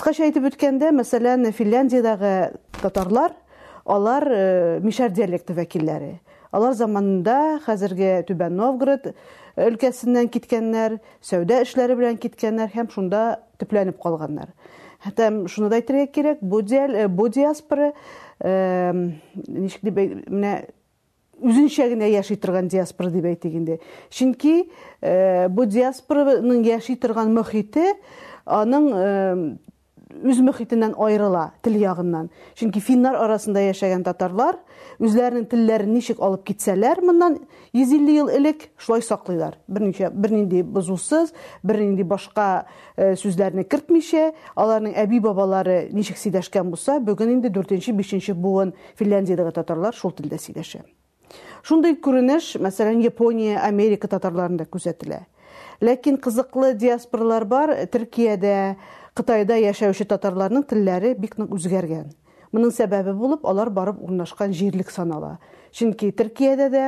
кыскача әйтеп үткәндә мәсәлән финляндиядагы татарлар алар мишәр диалекты вәкилләре алар заманында хәзерге түбән новгород өлкәсеннән киткәннәр сәүдә эшләре белән киткәннәр һәм шунда төпләнеп калганнар. Һәм шуны да әйтергә кирәк бу диаспора ничек дип менә үзенчә генә яши торган диаспора дип әйтик инде. Чөнки бу диаспораның яши торган мөхите аның үз мөхитеннән аерыла тел ягыннан чөнки финнар арасында яшәгән татарлар үзләренең телләрен ничек алып китсәләр моннан йөз илле ел элек шулай саклыйлар берничә бернинди бозусыз бернинди башка сүзләрне кертмичә аларның әби бабалары ничек сөйләшкән булса бүген инде дүртенче бишенче буын финляндиядагы татарлар шул телдә сөйләшә шундый күренеш мәсәлән япония америка татарларында күзәтелә Ләкин кызыклы диаспоралар бар. Төркиядә кытайда яшәүче татарларның телләре бик нык үзгәргән. Моның сәбәбе булып алар барып урнашкан җирлек санала. Чөнки төркиядә дә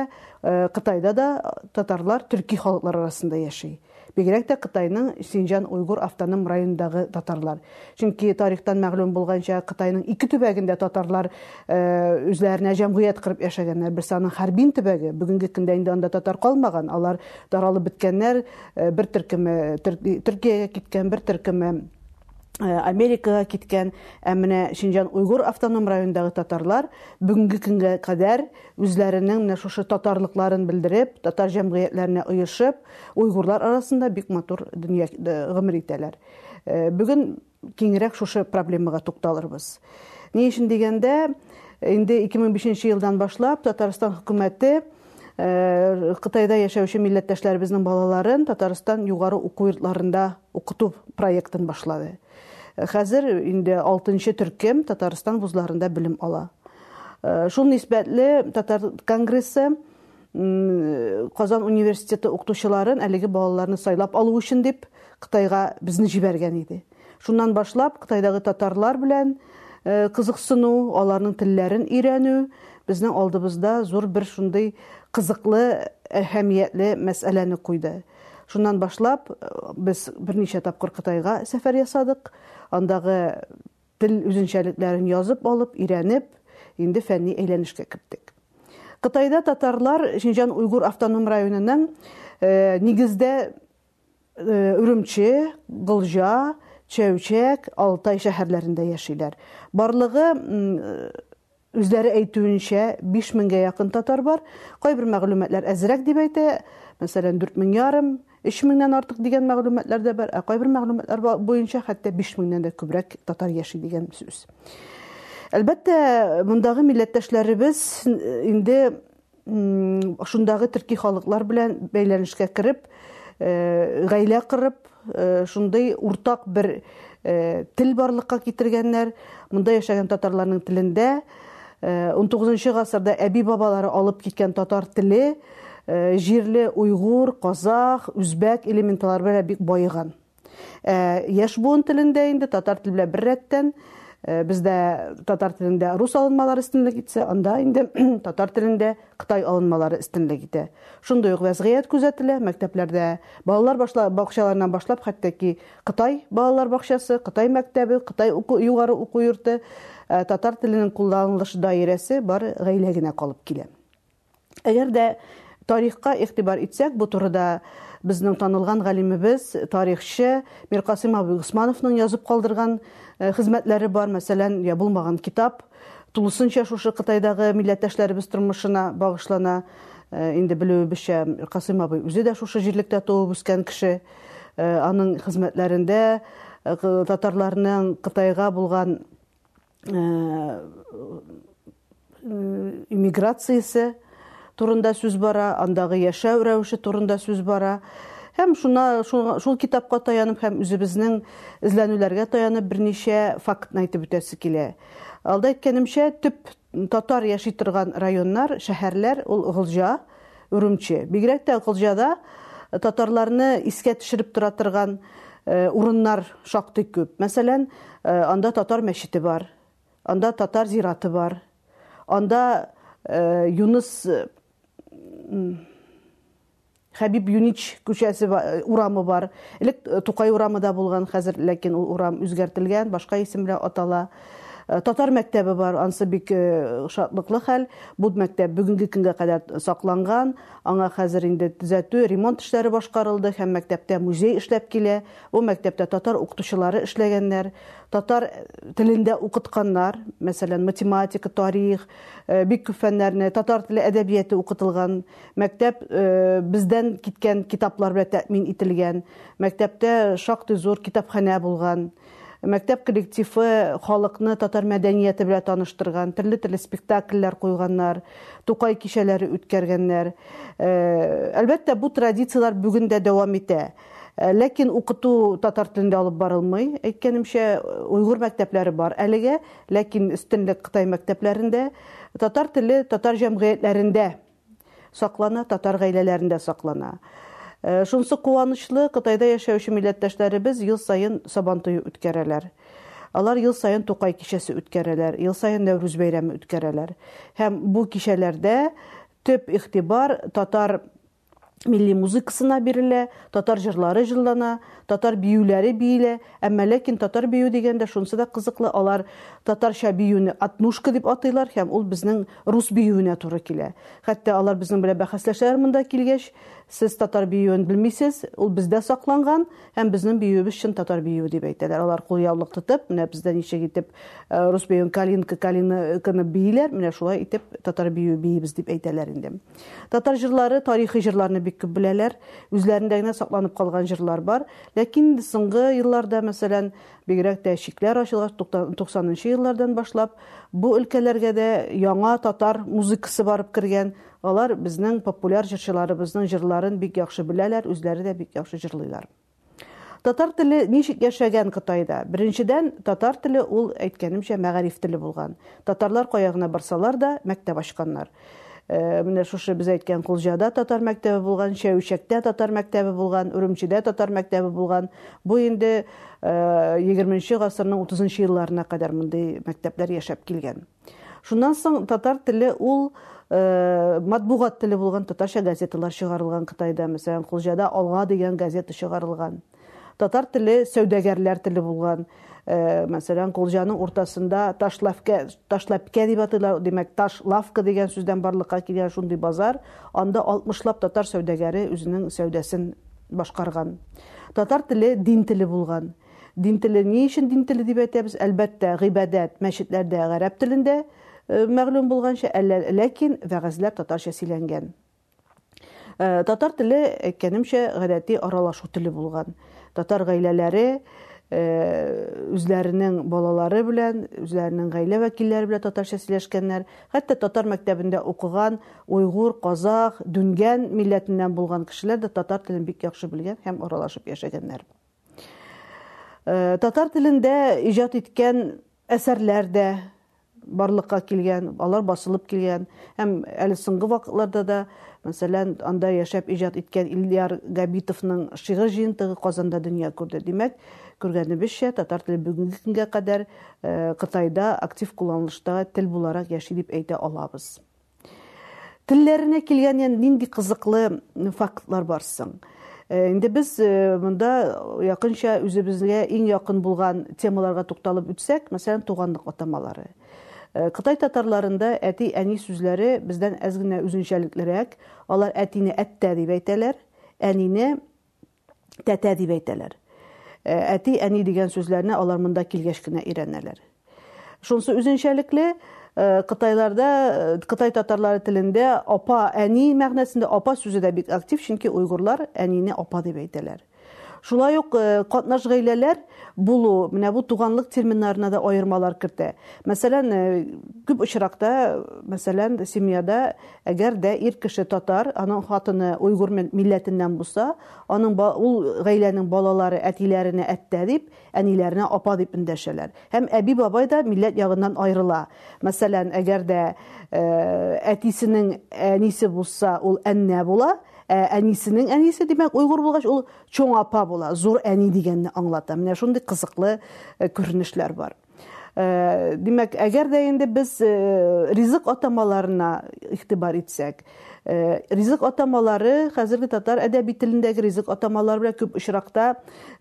кытайда да татарлар төрки халыклар арасында яши. Бигрәк тә кытайның синҗан уйгур автоном районындагы татарлар. Чөнки тарихтан мәгълүм булганча кытайның ике төбәгендә татарлар үзләренә җәмгыять корып яшәгәннәр. Берсе аның хәрбин төбәге бүгенге көндә инде анда татар калмаган. Алар таралып беткәннәр бер төркеме төркиягә киткән бер төркеме америкага киткән ә менә шинжан уйгур автоном районындагы татарлар бүгенге көнгә кадәр үзләренең менә шушы татарлыкларын белдереп татар җәмгыятьләренә оешып уйгурлар арасында бик матур дөнья гомер итәләр. Бүген киңрәк шушы проблемага тукталырбыз ни өчен дигәндә инде ике мең бишенче елдан башлап татарстан хөкүмәте кытайда яшәүче милләттәшләребезнең балаларын татарстан югары уку йортларында укыту проектын башлады. Хәзер инде алтынчы төркем татарстан вузларында белем ала. Шул нисбәтле татар конгрессы казан университеты укытучыларын әлеге балаларны сайлап алу өчен дип кытайга безне җибәргән иде. Шуннан башлап кытайдагы татарлар белән кызыксыну аларның телләрен өйрәнү безнең алдыбызда зур бер шундый кызыклы әһәмиятле мәсьәләне куйды шуннан башлап без берничә тапкыр кытайга сәфәр ясадык андагы тел үзенчәлекләрен язып алып өйрәнеп инде фәнни әйләнешкә киттек кытайда татарлар шинжан уйгур автоном районының нигездә үрümче гылжа чәүчәк алтай шәһәрләрендә яшиләр барлыгы үзләре әйтүенчә биш меңгә якын татар бар кайбер мәгълүматлар әзрәк дип әйтә мәсәлән дүрт мең ярым өч меңнән артык дигән мәгълүматлар да бар ә кайбер мәгълүматлар буенча хәтта биш меңнән дә күбрәк татар яши дигән сүз әлбәттә мондагы милләттәшләребез инде шундагы төрки халыклар белән бәйләнешкә кереп гаилә корып шундый уртак бер тел барлыкка китергәннәр монда яшәгән татарларның телендә ун тугызынчы гасырда әби бабалары алып киткән татар теле җирле уйгур казах үзбәк элементлары бик байыган яшь буын телендә инде татар теле белән бер рәттән бездә татар телендә рус алынмалары өстенлек итсә анда инде татар телендә кытай алынмалары өстенлек итә шундый ук вәзгыять күзәтелә мәктәпләрдә балалар бакчаларыннан башлап хәтта кытай балалар бакчасы кытай мәктәбе кытай югары уку йорты татар теленең кулланылыш даирәсе бары гаилә генә калып әгәр дә тарихка игътибар итсәк бу турыда безнең танылган галимебез тарихчы миркасыйм абый госмановның язып калдырган хезмәтләре бар. Мәсәлән я булмаган китап тулысынча шушы кытайдагы милләттәшләребез тормышына багышлана инде белүебезчә миркасыйм абый үзе дә шушы җирлектә туып үскән кеше аның хезмәтләрендә татарларның кытайга булган иммиграциясе турында сүз бара андагы яшәү рәвеше турында сүз бара. Һәм шуна шул китапка таянып һәм үзебезнең эзләнүләргә таянып берничә фактны әйтеп үтәсе килә. Алда әйткәнемчә төп татар яши торган районнар шәһәрләр ул гылҗа үрümче бигрәк тә гылҗада татарларны искә төшереп тора торган урыннар шактый күп. Мәсәлән анда татар мәчете бар анда татар зираты бар анда юныс хәбиб юнич күчәсе урамы бар. Элек тукай урамы да булган хәзер ләкин ул урам үзгәртелгән башка исем белән атала. Э, татар мәктәбе бар ансы бик э, шатлыклы хәл. Бу мәктәп бүгенге көнгә кадәр сакланган. Аңа хәзер инде төзәтү ремонт эшләре башкарылды һәм мәктәптә музей эшләп килә. Бу мәктәптә татар укытучылары эшләгәннәр. Татар телендә укытканнар мәсәлән математика тарих э, бик күп фәннәрне татар теле әдәбияты укытылган. Мәктәп бездән киткән китаплар белән тәэмин ителгән. Мәктәптә шактый зур китапханә булган. Мәктәп коллективы халыкны татар мәдәнияте белән таныштырган төрле төрле спектакльләр куйганнар тукай кичәләре үткәргәннәр. Әлбәттә бу традициялар бүген дә дәвам итә. Ләкин укыту татар телендә алып барылмый. Әйткәнемчә уйгыр мәктәпләре бар әлегә ләкин өстенлек кытай мәктәпләрендә татар теле татар җәмгыятьләрендә саклана татар гаиләләрендә саклана. Э, шунсы куанычлы кытайда яшәүче милләттәшләребез ел сайын сабантуй үткәрәләр алар ел сайын тукай кичәсе үткәрәләр ел сайын нәүрүз бәйрәме үткәрәләр һәм бу кичәләрдә төп игътибар татар милли музыкасына бирелә татар җырлары җырлана татар биюләре биелә әмма ләкин татар бию дигәндә шунсы да кызыклы алар татарча биюне атнушка дип атыйлар һәм ул безнең рус биюенә туры килә хәтта алар безнең белән бәхәсләшәләр монда килгәч сез татар биюен белмисез ул бездә сакланган һәм безнең биюебез чын татар биюе дип әйтәләр. Алар кулъяулык тотып менә бездә ничек итеп рус биюен калинка калинканы бийләр менә шулай итеп татар биюе биебез дип әйтәләр инде. Татар җырлары тарихи җырларны бик күп беләләр. Үзләрендә генә сакланып калган җырлар бар. Ләкин соңгы елларда мәсәлән бигрәк тә чикләр ачылгач туксанынчы еллардан башлап бу өлкәләргә дә яңа татар музыкасы барып кергән. Алар безнең популяр җырчыларыбызның җырларын бик яхшы беләләр үзләре дә бик яхшы җырлыйлар татар теле ничек яшәгән кытайда беренчедән татар теле ул әйткәнемчә мәгариф теле булган татарлар кая барсалар да мәктәп ачканнар Э, менә шушы без әйткән Кулҗада татар мәктәбе булган, Шәүчәктә татар мәктәбе булган, Үрүмчедә татар мәктәбе булган. Бу инде 20нче э, гасырның 30нчы елларына кадәр мондый мәктәпләр яшәп килгән. Шуннан соң татар теле ул матбугат теле булган татарча газеталар чыгарылган Кытайда, мәсәлән, Кулҗада Алга дигән газета чыгарылган. Татар теле сәүдәгәрләр теле булган. Э, мәсәлән кулҗаның уртасында ташлавка ташлапка дип атыйлар димәк таш лавка дигән сүздән барлыкка килгән шундый базар анда алтмышлап татар сәүдәгәре үзенең сәүдәсен башкарган татар теле дин теле булган дин теле ни өчен дин теле дип әйтәбез әлбәттә гыйбадәт мәчетләрдә гарәп телендә э, мәгълүм булганча ләкин вәгазьләр татарча сөйләнгән э, татар теле әйткәнемчә гадәти аралашу теле булган татар гаиләләре үзләренең балалары белән үзләренең гаилә вәкилләре белән татарча сөйләшкәннәр. Хәтта татар мәктәбендә укыган уйгур казах дүнгән милләтеннән булган кешеләр дә татар телен бик яхшы белгән һәм аралашып яшәгәннәр. Татар телендә иҗат иткән әсәрләр дә барлыкка килгән алар басылып килгән һәм әле соңгы вакытларда да мәсәлән анда яшәп иҗат иткән ильяр габитовның шигырь җыентыгы казанда дөнья күрде. Димәк күргәнебезчә татар теле бүгенге көнгә кадәр кытайда актив кулланыштагы тел буларак яши дип әйтә алабыз. Телләренә килгән нинди кызыклы фактлар бар соң? Инде без монда якынча үзебезгә иң якын булган темаларга тукталып үтсәк мәсәлән туганлык атамалары. кытай татарларында әти әни сүзләре бездән әз генә үзенчәлеклерәк алар әтине әттә дип әйтәләр әнине тәтә дип әйтәләр әти әни дигән сүзләрне алар монда килгәч кенә өйрәнәләр шунысы үзенчәлекле кытайларда кытай татарлары телендә апа әни мәгънәсендә апа сүзе дә бик актив чөнки уйгырлар әнине апа дип әйтәләр шулай ук катнаш гаиләләр булу менә бу туганлык терминнарына да аермалар кертә мәсәлән күп очракта мәсәлән семьяда әгәр дә ир кеше татар аның хатыны уйгыр милләтеннән булса аның ул гаиләнең балалары әтиләренә әттә дип әниләренә апа дип эндәшәләр һәм әби бабай да милләт ягыннан аерыла мәсәлән әгәр дә әтисенең әнисе булса ул әннә була әнисенең әнисе димәк уйгыр булгач ул чоң апа була зур әни дигәнне аңлата менә шундый кызыклы күренешләр бар димәк әгәр дә инде без ризык атамаларына игътибар итсәк ризык атамалары хәзерге татар әдәби телендәге ризык атамалары белән күп очракта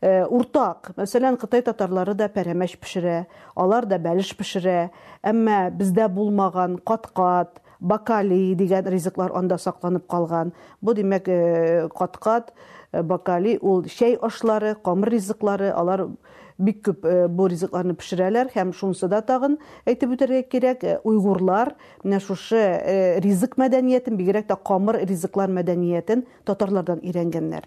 уртак мәсәлән кытай татарлары да пәрәмәч пешерә алар да бәлеш пешерә әмма бездә булмаган кат кат бакали дигән ризыклар анда сакланып калган бу димәк кат бакали ул шәй ашлары камыр ризыклары алар бик күп бу ризыкларны пешерәләр һәм шунысы да тагын әйтеп үтәргә кирәк уйгурлар менә шушы ризык мәдәниятен бигрәк тә камыр ризыклар мәдәниятен татарлардан өйрәнгәннәр.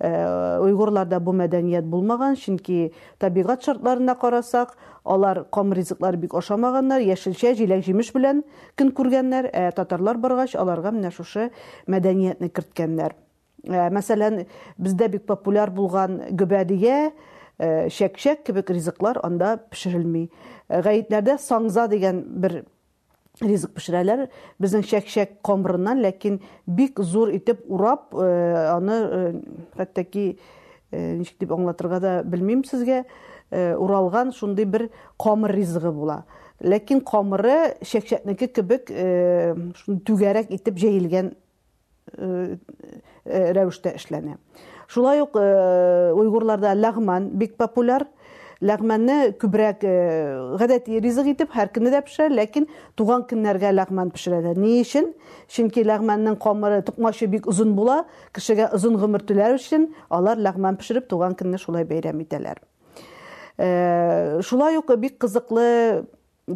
Уйгурларда бу мәдәният булмаган чөнки табигать шартларына карасак алар камыр ризыклар бик ашамаганнар яшелчә җиләк җимеш белән көн күргәннәр ә татарлар баргач аларга менә шушы мәдәниятне керткәннәр. Мәсәлән бездә бик популяр булган гөбәдия шәкшәк кебек ризыклар анда пешерелми. Гаетләрдә саңза дигән бер ризык пешерәләр безнең шәкшәк камырыннан ләкин бик зур итеп урап аны хәтта ничек дип аңлатырга да белмим сезгә уралган шундый бер камыр ризыгы була. Ләкин камыры шәкшәкнеке кебек түгәрәк итеп җәелгән рәвештә эшләнә. Шулай ук уйгурларда ләгман бик популяр. Ләгмәнне күбрәк гадәти ризык итеп һәр көнне дә пешерә ләкин туган көннәргә ләгмән пешерәләр ни өчен чөнки ләгмәннең камыры тукмашы бик озын була кешегә озын гомер теләр өчен алар ләгмән пешереп туган көнне шулай бәйрәм итәләр. Шулай ук бик кызыклы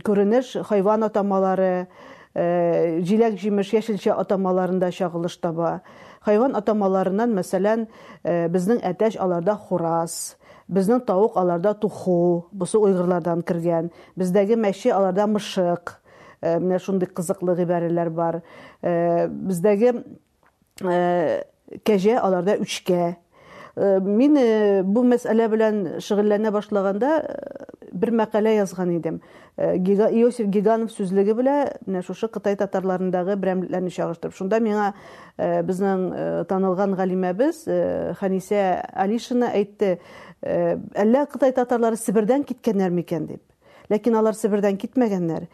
күренеш хайван атамалары җиләк җимеш яшелчә атамаларында чагылыш таба. Хайван атамаларынан мәсәлән безнең әтәч аларда хурас безнең тауык аларда туху бусы уйгырлардан кергән бездәге мәче аларда мышык менә шундый кызыклы гыйбарәләр бар бездәге кәҗә аларда үчкә мин бу мәсьәлә белән шөгыльләнә башлаганда бер мәкалә язган идем. Иосиф гиганов сүзлеге белән менә шушы кытай татарларындагы берәмлекләрне чагыштырып. Шунда миңа безнең танылган галимәбез хәнисә алишина әйтте әллә кытай татарлары себердән киткәннәр микән? дип. Ләкин алар себердән китмәгәннәр.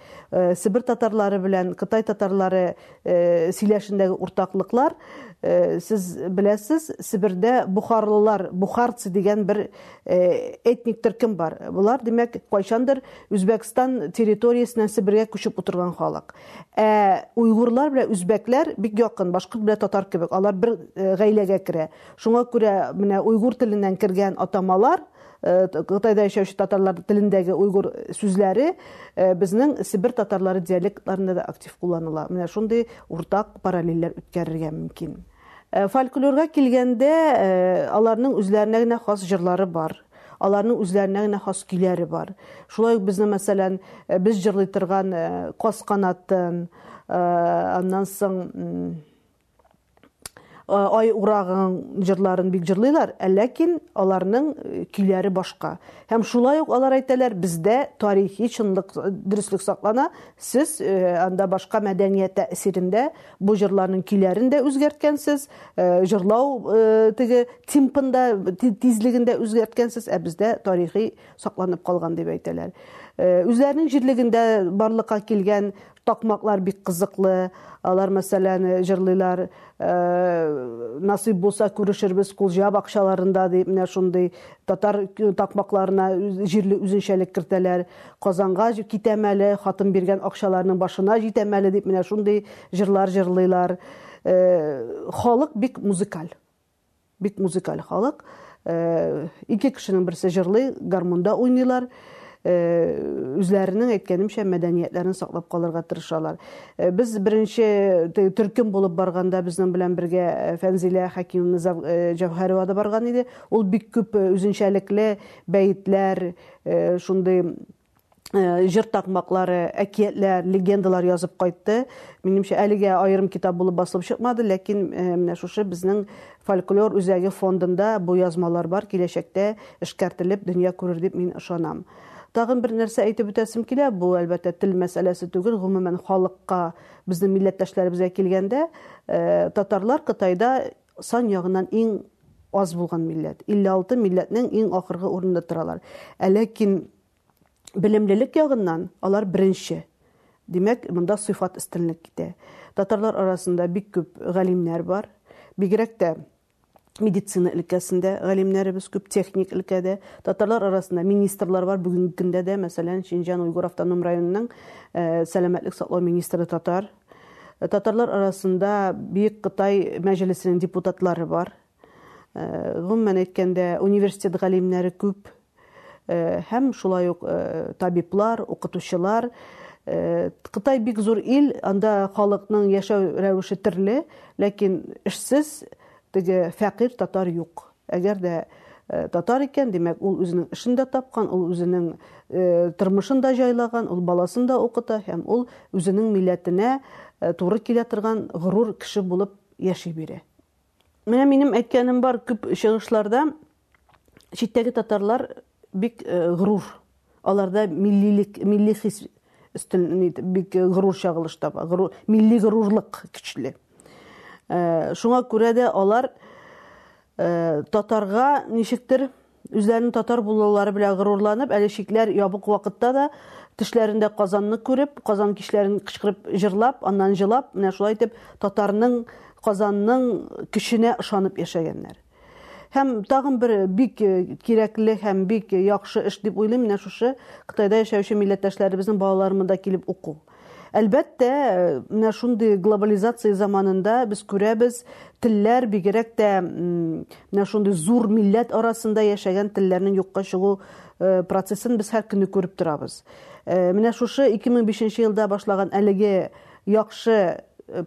Себер татарлары белән кытай татарлары сөйләшендәге уртаклыклар сез беләсез себердә бухарлылар бухарцы дигән бер этник төркем бар. Булар димәк кайчандыр үзбәкстан территориясеннән себергә күчеп утырган халык ә уйгурлар белән үзбәкләр бик якын башкорт белән татар кебек. Алар бер гаиләгә керә. Шуңа күрә менә уйгур теленнән кергән атамалар кытайда яшәүче татарлар телендәге уйгур сүзләре безнең себер татарлары диалектларында да актив кулланыла. Менә шундый уртак параллельләр үткәрергә мөмкин. Фольклорга килгәндә аларның үзләренә генә хас җырлары бар. Аларның үзләренә генә хас көйләре бар. Шулай ук безнең мәсәлән без җырлый торган каз аннан соң ай урагың җырларын бик җырлыйлар, ләкин аларның көйләре башка. Һәм шулай ук алар әйтәләр, бездә тарихи чынлык, дөреслек саклана. Сез анда башка мәдәният тәэсирендә бу җырларның көйләрен дә үзгәрткәнсез, җырлау теге темпында, тизлегендә үзгәрткәнсез, ә бездә тарихи сакланып калган дип әйтәләр. Үзләренең җирлегендә барлыкка килгән такмаклар бик кызыклы. Алар мәсәлән җырлыйлар, насыйп булса күрешербез кулҗа бакчаларында дип менә шундый татар такмакларына җирле үзенчәлек кертәләр. Казанга китәм әле, хатын биргән акчаларның башына җитәм әле дип менә шундый җырлар җырлыйлар. Халык бик музыкаль. Бик музыкаль халык. Ике кешенең берсе җырлый, гармунда уйныйлар. Үзләренең әйткәнемчә мәдәниятләрен саклап калырга тырышалар. Без беренче төркем булып барганда безнең белән бергә Фәнзилә Хәкимова Җавһәрова да барган иде. Ул бик күп үзенчәлекле бәйтләр, шундый җыр такмаклары, әкиятләр, легендалар язып кайтты. Минемчә, әлегә аерым китап булып басылып чыкмады, ләкин менә шушы безнең фольклор үзәге фондында бу язмалар бар, киләчәктә эшкәртелеп дөнья күрер дип мин ышанам. Тагын бер нәрсә әйтеп үтәсем килә, бу әлбәттә тел мәсьәләсе түгел, гомумән халыкка, безнең милләттәшләребезгә килгәндә, татарлар Кытайда сан ягыннан иң аз булган милләт. 56 милләтнең иң ахыргы урында торалар. Ләкин белемлелек ягыннан алар беренче димәк монда сыйфат өстенлек китә татарлар арасында бик күп галимнәр бар бигрәк тә медицина өлкәсендә галимнәребез күп техник өлкәдә. Татарлар арасында министрлар бар бүгенге көндә дә. Мәсәлән шинҗан уйгыр автоном районының э, сәламәтлек саклау министры татар. Татарлар арасында бик кытай мәҗлесенең депутатлары бар. Э, гомумән әйткәндә университет галимнәре күп. Э, һәм шулай ук табиблар укытучылар. Кытай бик зур ил анда халыкның яшәү рәвеше төрле ләкин эшсез фәкыйрь татар юк. Әгәр дә э, татар икән димәк ул үзенең эшен дә тапкан ул үзенең э, тормышын да җайлаган ул баласын да укыта һәм ул үзенең милләтенә э, туры килә торган горур кеше булып яши бирә. Менә минем әйткәнем бар күп чыгышларда читтәге татарлар бик горур. Аларда миллилек милли хис өстен бик горур чагылыш таба милли горурлык көчле. Шуңа күрә дә алар э, татарга ничектер үзләренең татар булулары белән горурланып әле шикләр ябык вакытта да тешләрендә казанны күреп казан кичләрен кычкырып җырлап аннан җылап менә шулай итеп татарның казанның көченә ышанып яшәгәннәр. Һәм тагын бер бик кирәкле һәм бик яхшы эш дип уйлыйм. Менә шушы кытайда яшәүче милләттәшләребезнең балалары монда килеп уку. Әлбәттә менә шундый глобализация заманында без күрәбез телләр бигрәк тә менә шундый зур милләт арасында яшәгән телләрнең юкка чыгу процессын без һәр көнне күреп торабыз. Менә шушы 2005 елда башлаган әлеге яхшы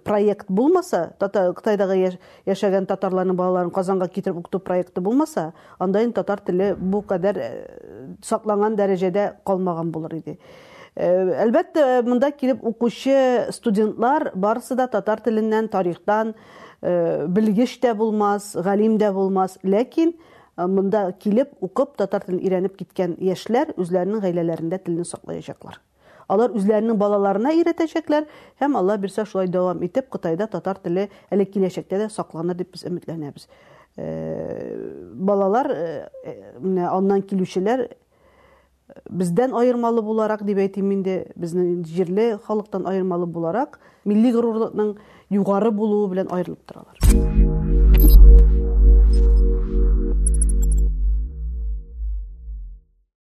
проект булмаса кытайдагы яшәгән татарларның балаларын казанга китереп укыту проекты булмаса анда татар теле бу кадәр сакланган дәрәҗәдә калмаган булыр иде. әлбәттә монда килеп укучы студентлар барысы да татар теленнән тарихтан белгеч тә булмас галим дә булмас ләкин монда килеп укып татар телен өйрәнеп киткән яшьләр үзләренең гаиләләрендә телне саклаячаклар алар үзләренең балаларына өйрәтәчәкләр һәм алла бирсә шулай дәвам итеп кытайда татар теле әле киләчәктә дә сакланыр дип без өметләнәбез балалар менә аннан килүчеләр бездән айырмалы буларак әйтим инде безнең җирле халыктан айырмалы буларак милли горурлыкның югары булуы белән аерылып торалар